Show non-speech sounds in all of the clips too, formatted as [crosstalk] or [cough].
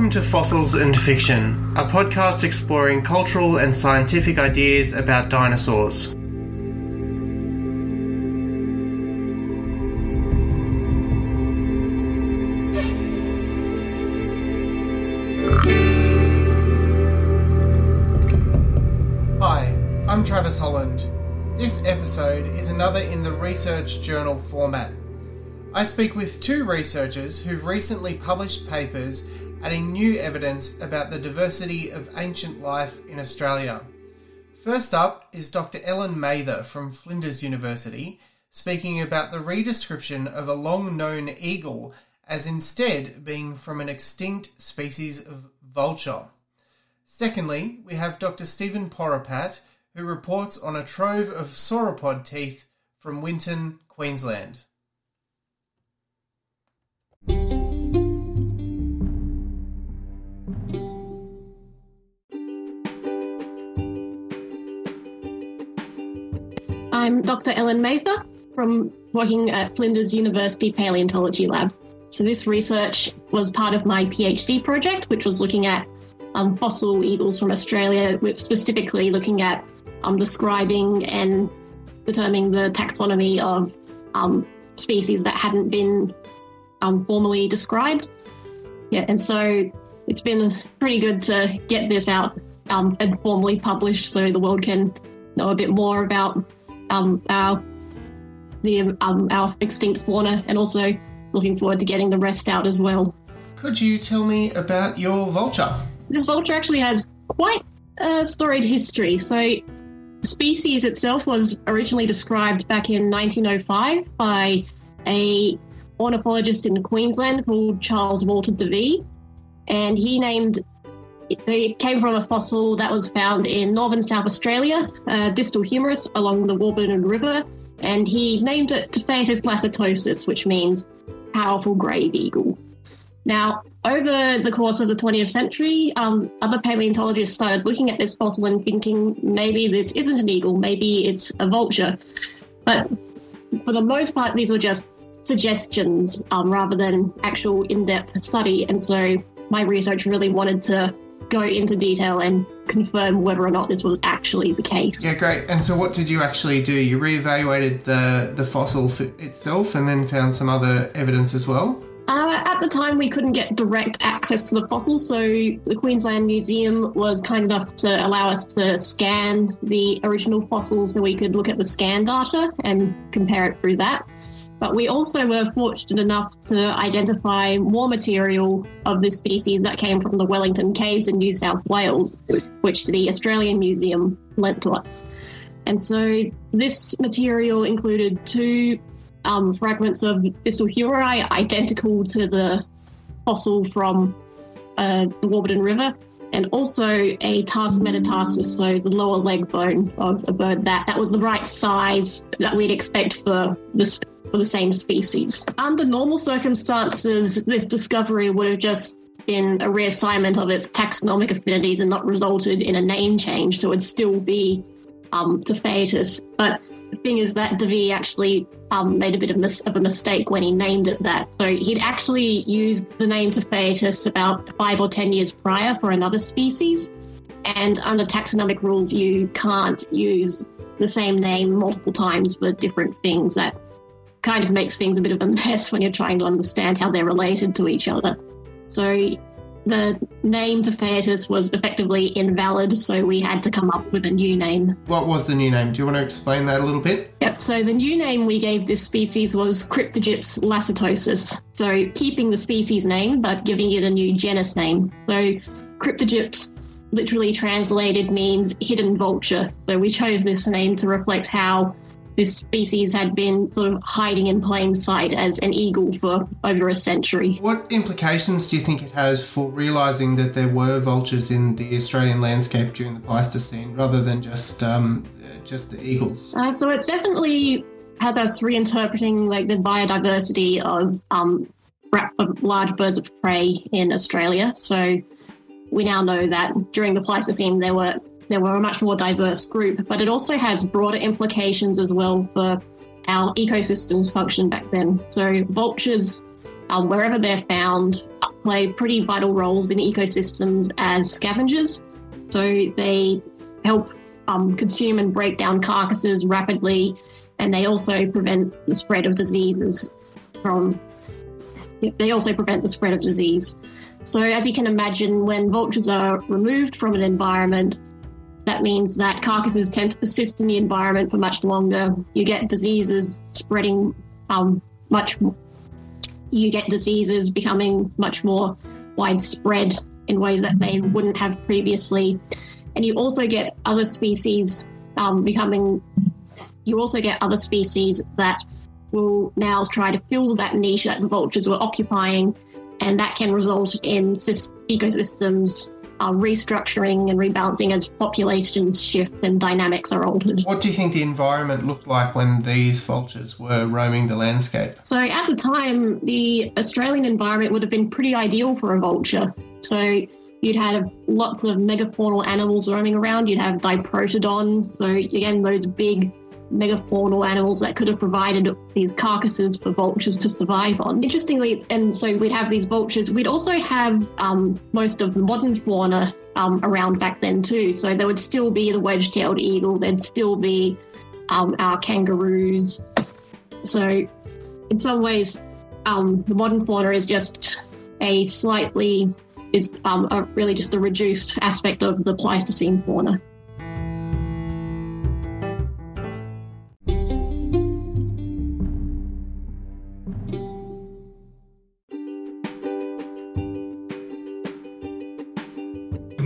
Welcome to Fossils and Fiction, a podcast exploring cultural and scientific ideas about dinosaurs. Hi, I'm Travis Holland. This episode is another in the research journal format. I speak with two researchers who've recently published papers adding new evidence about the diversity of ancient life in Australia. First up is Dr. Ellen Mather from Flinders University, speaking about the redescription of a long known eagle as instead being from an extinct species of vulture. Secondly, we have Dr. Stephen Poropat, who reports on a trove of sauropod teeth from Winton, Queensland. I'm Dr. Ellen Mather from working at Flinders University Paleontology Lab. So this research was part of my PhD project, which was looking at um, fossil eagles from Australia, specifically looking at um, describing and determining the taxonomy of um, species that hadn't been um, formally described. Yeah, and so it's been pretty good to get this out um, and formally published so the world can know a bit more about um, our the um, our extinct fauna, and also looking forward to getting the rest out as well. Could you tell me about your vulture? This vulture actually has quite a storied history. So, species itself was originally described back in 1905 by a ornithologist in Queensland called Charles Walter De Vis, and he named it came from a fossil that was found in northern South Australia, uh, distal humerus along the Warburton River, and he named it Taphaetus lacertosus, which means powerful grave eagle. Now, over the course of the 20th century, um, other paleontologists started looking at this fossil and thinking maybe this isn't an eagle, maybe it's a vulture. But for the most part, these were just suggestions um, rather than actual in depth study. And so my research really wanted to go into detail and confirm whether or not this was actually the case. Yeah, great. And so, what did you actually do? You reevaluated the the fossil itself, and then found some other evidence as well. Uh, at the time, we couldn't get direct access to the fossil, so the Queensland Museum was kind enough to allow us to scan the original fossil so we could look at the scan data and compare it through that. But we also were fortunate enough to identify more material of this species that came from the Wellington Caves in New South Wales, which the Australian Museum lent to us. And so this material included two um, fragments of distal humeri identical to the fossil from uh, the Warburton River, and also a tarsus metatarsus, so the lower leg bone of a bird that that was the right size that we'd expect for this for the same species. Under normal circumstances, this discovery would have just been a reassignment of its taxonomic affinities and not resulted in a name change, so it'd still be um. But the thing is that De Vis actually um, made a bit of, mis- of, a mistake when he named it that. So he'd actually used the name Taphaetus about five or ten years prior for another species. And under taxonomic rules, you can't use the same name multiple times for different things. That kind of makes things a bit of a mess when you're trying to understand how they're related to each other. So the name Taphaetus was effectively invalid, so we had to come up with a new name. What was the new name? Do you want to explain that a little bit? Yep, so the new name we gave this species was Cryptogyps lacertosus. So keeping the species name, but giving it a new genus name. So Cryptogyps literally translated means hidden vulture. So we chose this name to reflect how this species had been sort of hiding in plain sight as an eagle for over a century. What implications do you think it has for realizing that there were vultures in the Australian landscape during the Pleistocene rather than just um, just the eagles? Uh, so it definitely has us reinterpreting like the biodiversity of um, of large birds of prey in Australia. So we now know that during the Pleistocene there were there were a much more diverse group, but it also has broader implications as well for our ecosystems function back then. So vultures um, wherever they're found, play pretty vital roles in ecosystems as scavengers. So they help um, consume and break down carcasses rapidly, and they also prevent the spread of diseases from. They also prevent the spread of disease. So, as you can imagine, when vultures are removed from an environment, that means that carcasses tend to persist in the environment for much longer. You get diseases spreading um, much. You get diseases becoming much more widespread in ways that they wouldn't have previously. And you also get other species um, becoming, you also get other species that will now try to fill that niche that the vultures were occupying. And that can result in ecosystems uh, restructuring and rebalancing as populations shift and dynamics are altered. What do you think the environment looked like when these vultures were roaming the landscape? So, at the time, the Australian environment would have been pretty ideal for a vulture. So, you'd have lots of megafaunal animals roaming around. You'd have Diprotodon. So, again, those big megafaunal animals that could have provided these carcasses for vultures to survive on. Interestingly, and so we'd have these vultures, we'd also have um, most of the modern fauna um, around back then too. So there would still be the wedge tailed eagle, there'd still be um, our kangaroos. So, in some ways, um, the modern fauna is just a slightly is um, a, really just a reduced aspect of the Pleistocene fauna.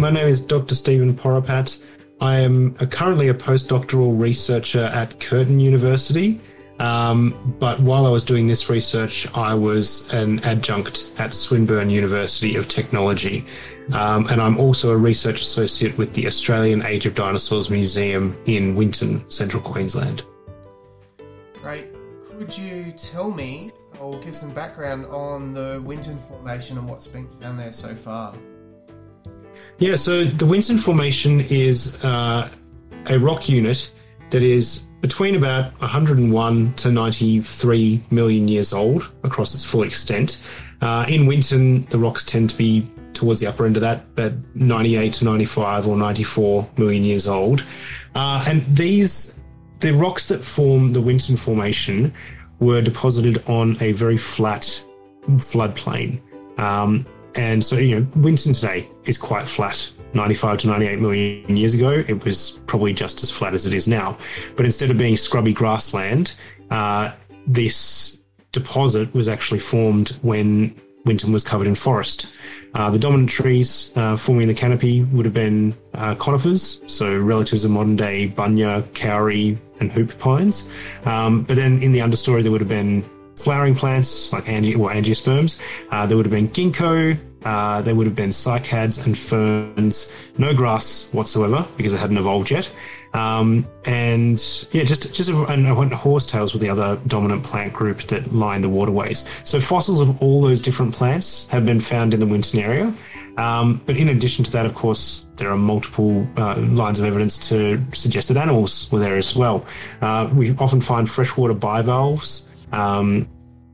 My name is Dr. Stephen Poropat. I am a, currently a postdoctoral researcher at Curtin University. Um, but while I was doing this research, I was an adjunct at Swinburne University of Technology. Um, and I'm also a research associate with the Australian Age of Dinosaurs Museum in Winton, central Queensland. Great. Could you tell me or give some background on the Winton Formation and what's been found there so far? Yeah, so the Winton Formation is uh, a rock unit that is between about 101 to 93 million years old across its full extent. Uh, in Winton, the rocks tend to be towards the upper end of that, but 98 to 95 or 94 million years old. Uh, and these, the rocks that form the Winton Formation were deposited on a very flat floodplain. Um, and so, you know, Winton today is quite flat. 95 to 98 million years ago, it was probably just as flat as it is now. But instead of being scrubby grassland, uh, this deposit was actually formed when Winton was covered in forest. Uh, the dominant trees uh, forming the canopy would have been uh, conifers, so relatives of modern day bunya, kauri, and hoop pines. Um, but then in the understory, there would have been flowering plants like angi- angiosperms. Uh, there would have been ginkgo. Uh, there would have been cycads and ferns. No grass whatsoever because it hadn't evolved yet. Um, and yeah, just just and I went horsetails were the other dominant plant group that line the waterways. So fossils of all those different plants have been found in the Winton area. Um, but in addition to that, of course, there are multiple uh, lines of evidence to suggest that animals were there as well. Uh, we often find freshwater bivalves um,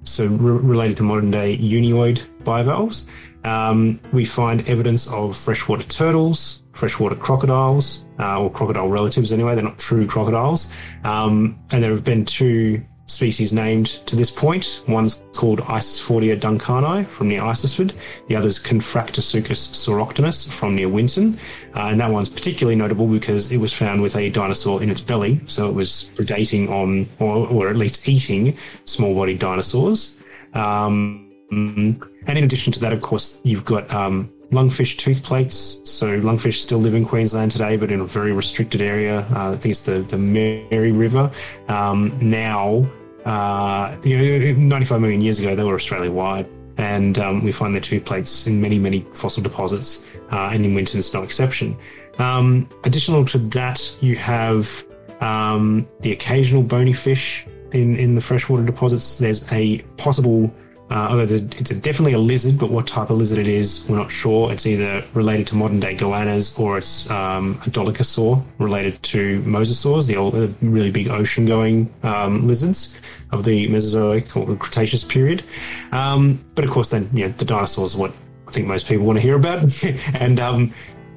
so re- related to modern day unioid bivalves. Um, we find evidence of freshwater turtles, freshwater crocodiles, uh, or crocodile relatives anyway. They're not true crocodiles. Um, and there have been two species named to this point. One's called Isisfordia duncani from near Isisford. The other's Confractosuchus sauroktonos from near Winton. Uh, and that one's particularly notable because it was found with a dinosaur in its belly. So it was predating on, or, or at least eating, small bodied dinosaurs. Um, and in addition to that, of course, you've got um, lungfish tooth plates. So lungfish still live in Queensland today, but in a very restricted area. Uh, I think it's the, the Mary River. Um, now, uh, you know, 95 million years ago, they were Australia wide. And um, we find their tooth plates in many, many fossil deposits, uh, and in Winton it's no exception. Um, additional to that, you have um, the occasional bony fish in, in the freshwater deposits. There's a possible Uh, although it's a, definitely a lizard, but what type of lizard it is, we're not sure. It's either related to modern day goannas or it's um, a dolichosaur related to mosasaurs, the old, really big ocean going um, lizards of the Mesozoic or Cretaceous period. Um, but of course, then, you know, the dinosaurs are what I think most people want to hear about. [laughs] and um,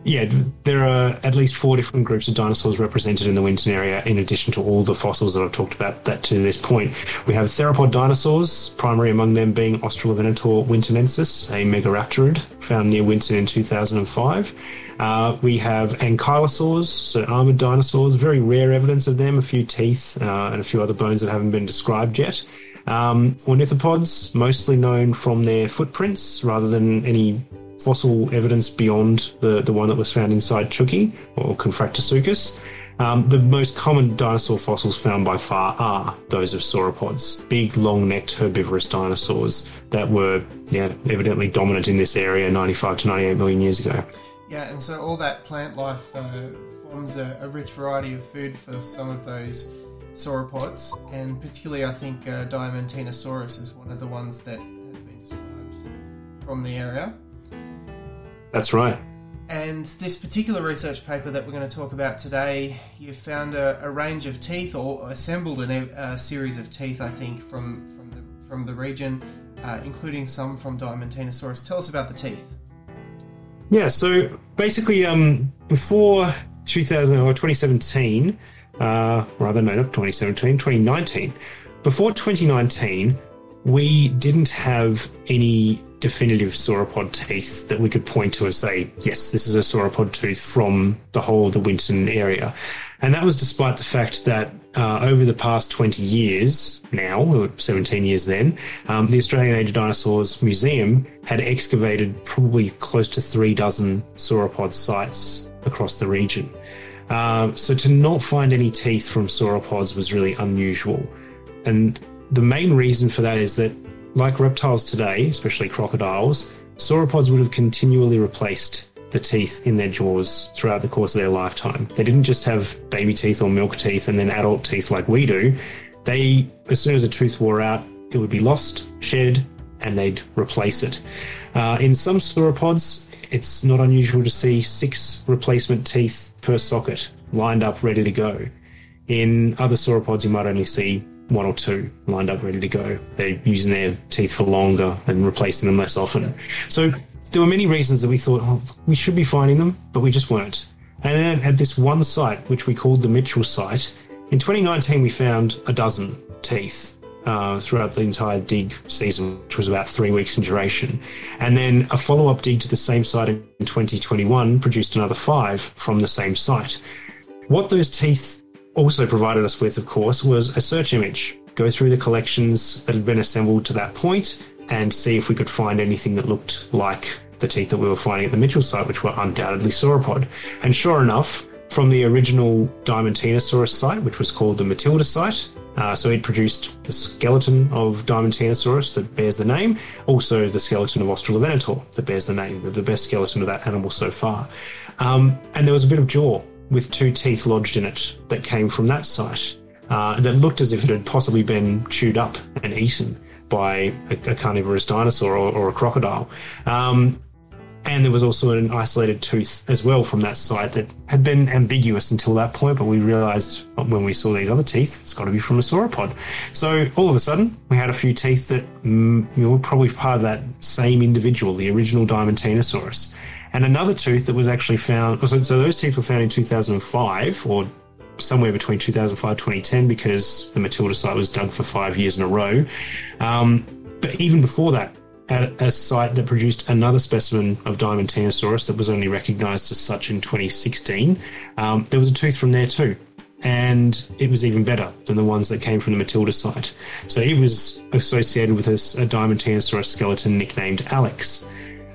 yeah, there are at least four different groups of dinosaurs represented in the Winton area, in addition to all the fossils that I've talked about that to this point. We have theropod dinosaurs, primary among them being Australovenator wintonensis, a megaraptorid found near Winton in 2005. Uh, we have ankylosaurs, so armored dinosaurs, very rare evidence of them, a few teeth uh, and a few other bones that haven't been described yet. Um, ornithopods, mostly known from their footprints rather than any fossil evidence beyond the, the one that was found inside Chucky or Confractosuchus. Um, the most common dinosaur fossils found by far are those of sauropods, big, long-necked herbivorous dinosaurs that were yeah, evidently dominant in this area 95 to 98 million years ago. Yeah, and so all that plant life uh, forms a, a, rich variety of food for some of those sauropods, and particularly I think uh, Diamantinosaurus is one of the ones that has been described from the area. That's right. And this particular research paper that we're going to talk about today, you've found a, a range of teeth, or assembled an, a series of teeth, I think, from from the from the region, uh, including some from Diamantinosaurus. Tell us about the teeth. Yeah, so basically, um, before 2000 or 2017, uh, rather no, not 2017, 2019. Before 2019, we didn't have any definitive sauropod teeth that we could point to and say, yes, this is a sauropod tooth from the whole of the Winton area. And that was despite the fact that uh, over the past 20 years now, or 17 years then, um, the Australian Age of Dinosaurs Museum had excavated probably close to three dozen sauropod sites across the region. Uh, so to not find any teeth from sauropods was really unusual. And the main reason for that is that like reptiles today, especially crocodiles, sauropods would have continually replaced the teeth in their jaws throughout the course of their lifetime. They didn't just have baby teeth or milk teeth and then adult teeth like we do. They, as soon as a tooth wore out, it would be lost, shed, and they'd replace it. Uh, in some sauropods, it's not unusual to see six replacement teeth per socket lined up ready to go. In other sauropods, you might only see one or two lined up ready to go. They're using their teeth for longer and replacing them less often. So there were many reasons that we thought oh, we should be finding them, but we just weren't. And then at this one site, which we called the Mitchell site, in 2019 we found a dozen teeth uh, throughout the entire dig season, which was about three weeks in duration. And then a follow up dig to the same site in 2021 produced another five from the same site. What those teeth also provided us with, of course, was a search image. Go through the collections that had been assembled to that point and see if we could find anything that looked like the teeth that we were finding at the Mitchell site, which were undoubtedly sauropod. And sure enough, from the original Diamantinosaurus site, which was called the Matilda site, uh, so it produced the skeleton of Diamantinosaurus that bears the name, also the skeleton of Australovenator that bears the name, the best skeleton of that animal so far. Um, and there was a bit of jaw with two teeth lodged in it that came from that site uh, that looked as if it had possibly been chewed up and eaten by a, a carnivorous dinosaur or, or a crocodile. Um, and there was also an isolated tooth as well from that site that had been ambiguous until that point, but we realized when we saw these other teeth, it's got to be from a sauropod. So all of a sudden, we had a few teeth that mm, were probably part of that same individual, the original Diamantinosaurus and another tooth that was actually found. So, so those teeth were found in 2005 or somewhere between 2005 2010 because the Matilda site was dug for five years in a row. Um, but even before that, at a site that produced another specimen of Diamond Diamantinosaurus that was only recognised as such in 2016, um, there was a tooth from there too. And it was even better than the ones that came from the Matilda site. So it was associated with a, a Diamantinosaurus skeleton nicknamed Alex.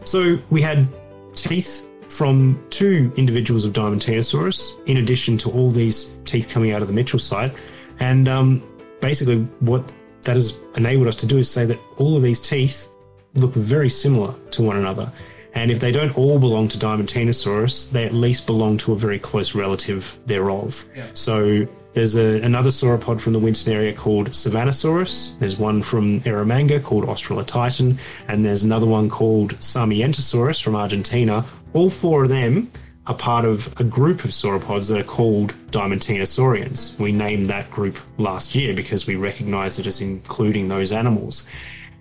So we had teeth from two individuals of Diamantinosaurus, in addition to all these teeth coming out of the Mitchell site. And um, basically, what that has enabled us to do is say that all of these teeth look very similar to one another. And if they don't all belong to Diamantinosaurus, they at least belong to a very close relative thereof. Yeah. So There's a, another sauropod from the Winton area called Savannasaurus. There's one from Eromanga called Australotitan, and there's another one called Sarmientosaurus from Argentina. All four of them are part of a group of sauropods that are called Diamantinosaurians. We named that group last year because we recognized it as including those animals.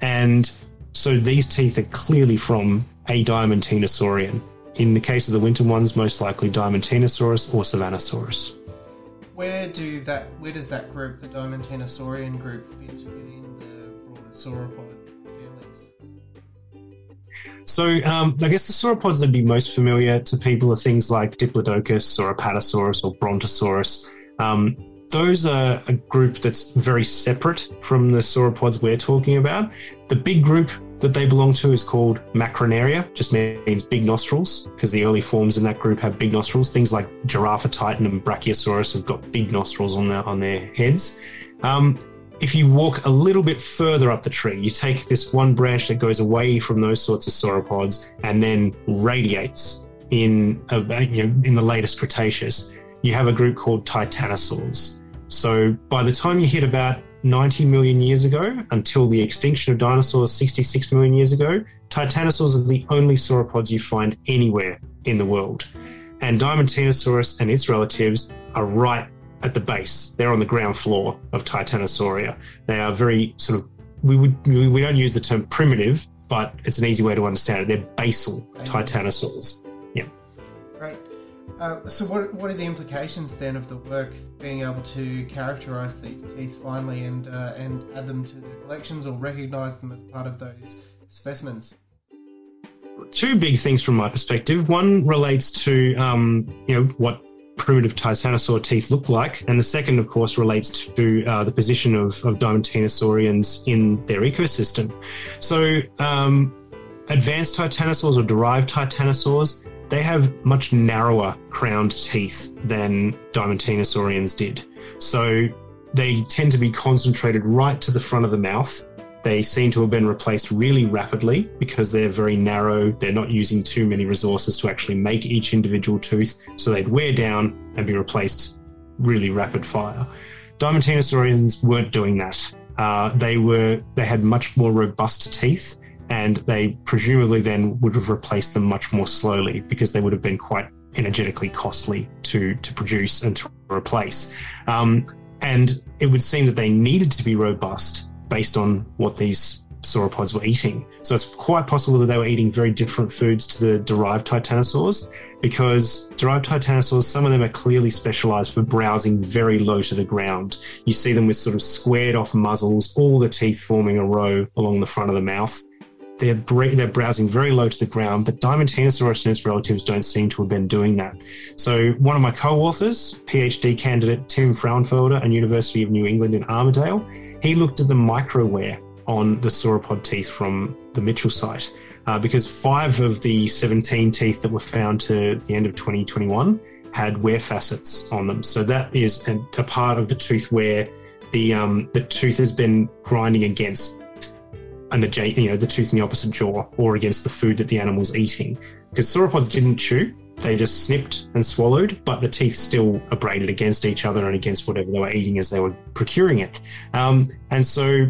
And so these teeth are clearly from a Diamantinosaurian. In the case of the Winton ones, most likely Diamantinosaurus or Savannasaurus. Where do that where does that group, the Diamantinosaurian group, fit within the broader sauropod families? So um, I guess the sauropods that'd be most familiar to people are things like Diplodocus or Apatosaurus or Brontosaurus. Um, those are a group that's very separate from the sauropods we're talking about. The big group that they belong to is called Macronaria, just means big nostrils, because the early forms in that group have big nostrils. Things like Giraffatitan and Brachiosaurus have got big nostrils on their on their heads. Um, if you walk a little bit further up the tree, you take this one branch that goes away from those sorts of sauropods and then radiates in a, you know, in the latest Cretaceous. You have a group called Titanosaurs. So by the time you hit about 90 million years ago until the extinction of dinosaurs 66 million years ago, titanosaurs are the only sauropods you find anywhere in the world. And Diamantinosaurus and its relatives are right at the base. They're on the ground floor of Titanosauria. They are very sort of we would we don't use the term primitive, but it's an easy way to understand it. They're basal, basal. titanosaurs. Uh, so, what, what are the implications then of the work being able to characterize these teeth finally and uh, and add them to the collections or recognize them as part of those specimens? Two big things from my perspective. One relates to um, you know what primitive titanosaur teeth look like, and the second, of course, relates to uh, the position of, of Diamantinosaurians in their ecosystem. So. Um, advanced titanosaurs or derived titanosaurs they have much narrower crowned teeth than Diamantinosaurians did. So they tend to be concentrated right to the front of the mouth. They seem to have been replaced really rapidly because they're very narrow. They're not using too many resources to actually make each individual tooth. So they'd wear down and be replaced really rapid fire. Diamantinosaurians weren't doing that. Uh, they were they had much more robust teeth and they presumably then would have replaced them much more slowly because they would have been quite energetically costly to to produce and to replace. Um, and it would seem that they needed to be robust based on what these sauropods were eating. So it's quite possible that they were eating very different foods to the derived titanosaurs because derived titanosaurs, some of them are clearly specialized for browsing very low to the ground. You see them with sort of squared off muzzles, all the teeth forming a row along the front of the mouth they're, they're browsing very low to the ground, but Diamantinosaurus and its relatives don't seem to have been doing that. So, one of my co authors, PhD candidate Tim Frauenfelder and University of New England in Armidale, he looked at the microwear on the sauropod teeth from the Mitchell site uh, because five of the 17 teeth that were found to the end of 2021 had wear facets on them. So, that is a, a part of the tooth where the, um, the tooth has been grinding against and the you know the tooth in the opposite jaw or against the food that the animal's eating. Because sauropods didn't chew. They just snipped and swallowed but the teeth still abraded against each other and against whatever they were eating as they were procuring it. Um, and so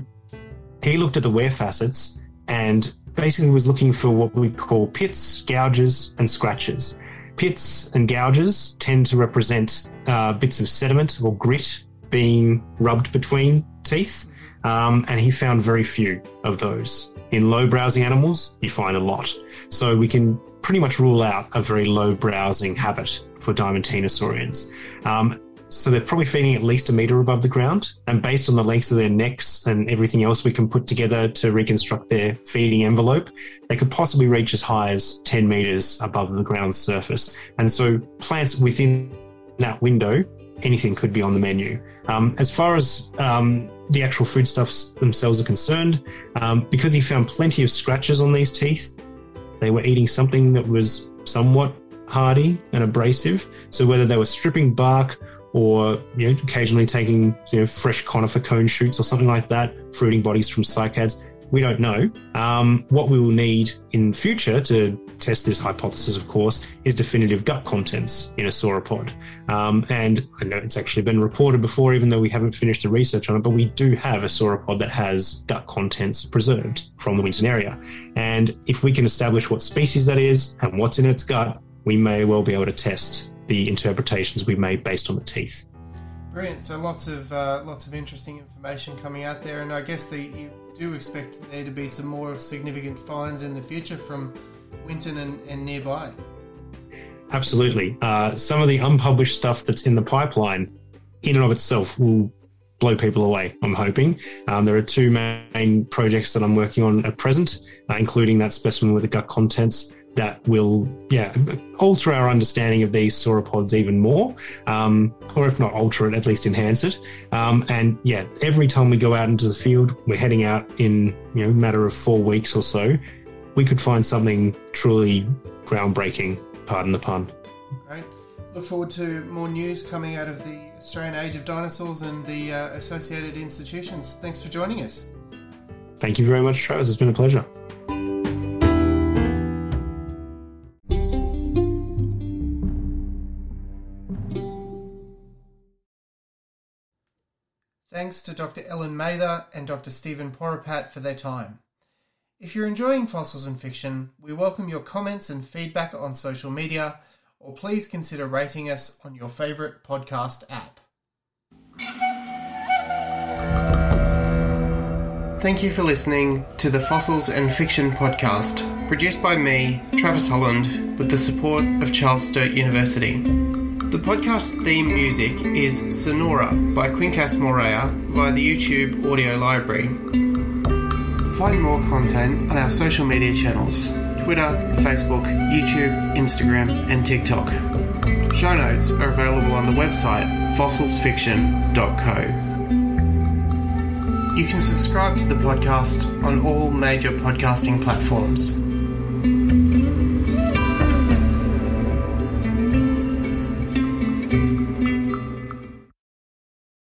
he looked at the wear facets and basically was looking for what we call pits gouges and scratches. Pits and gouges tend to represent uh, bits of sediment or grit being rubbed between teeth um, and he found very few of those. In low browsing animals, you find a lot. So we can pretty much rule out a very low browsing habit for Diamantinosaurians. Um, so they're probably feeding at least a meter above the ground. And based on the lengths of their necks and everything else we can put together to reconstruct their feeding envelope, they could possibly reach as high as 10 meters above the ground surface. And so plants within that window, anything could be on the menu. Um, as far as um, the actual foodstuffs themselves are concerned, um, because he found plenty of scratches on these teeth, they were eating something that was somewhat hardy and abrasive. So whether they were stripping bark or you know, occasionally taking you know, fresh conifer cone shoots or something like that, fruiting bodies from cycads, We don't know. Um, what we will need in future to test this hypothesis, of course, is definitive gut contents in a sauropod. Um, and I know it's actually been reported before, even though we haven't finished the research on it, but we do have a sauropod that has gut contents preserved from the Winton area. And if we can establish what species that is and what's in its gut, we may well be able to test the interpretations we made based on the teeth. Brilliant. So lots of uh, lots of interesting information coming out there, and I guess the, do expect there to be some more significant finds in the future from Winton and, and nearby. Absolutely. Uh, some of the unpublished stuff that's in the pipeline, in and of itself, will blow people away. I'm hoping. Um, there are two main projects that I'm working on at present, uh, including that specimen with the gut contents that will, yeah, alter our understanding of these sauropods even more, um, or if not alter it, at least enhance it. Um, and yeah, every time we go out into the field, we're heading out in you know matter of four weeks or so, we could find something truly groundbreaking. Pardon the pun. Great. Look forward to more news coming out of the Australian Age of Dinosaurs and the uh, associated institutions. Thanks for joining us. Thank you very much, Travis. It's been a pleasure. Thanks to Dr. Ellen Mather and Dr. Stephen Poropat for their time. If you're enjoying Fossils and Fiction, we welcome your comments and feedback on social media, or please consider rating us on your favourite podcast app. Thank you for listening to the Fossils and Fiction podcast, produced by me, Travis Holland, with the support of Charles Sturt University. The podcast theme music is Sonora by Quincas Moreira via the YouTube audio library. Find more content on our social media channels Twitter, Facebook, YouTube, Instagram, and TikTok. Show notes are available on the website fossilsfiction.co. You can subscribe to the podcast on all major podcasting platforms.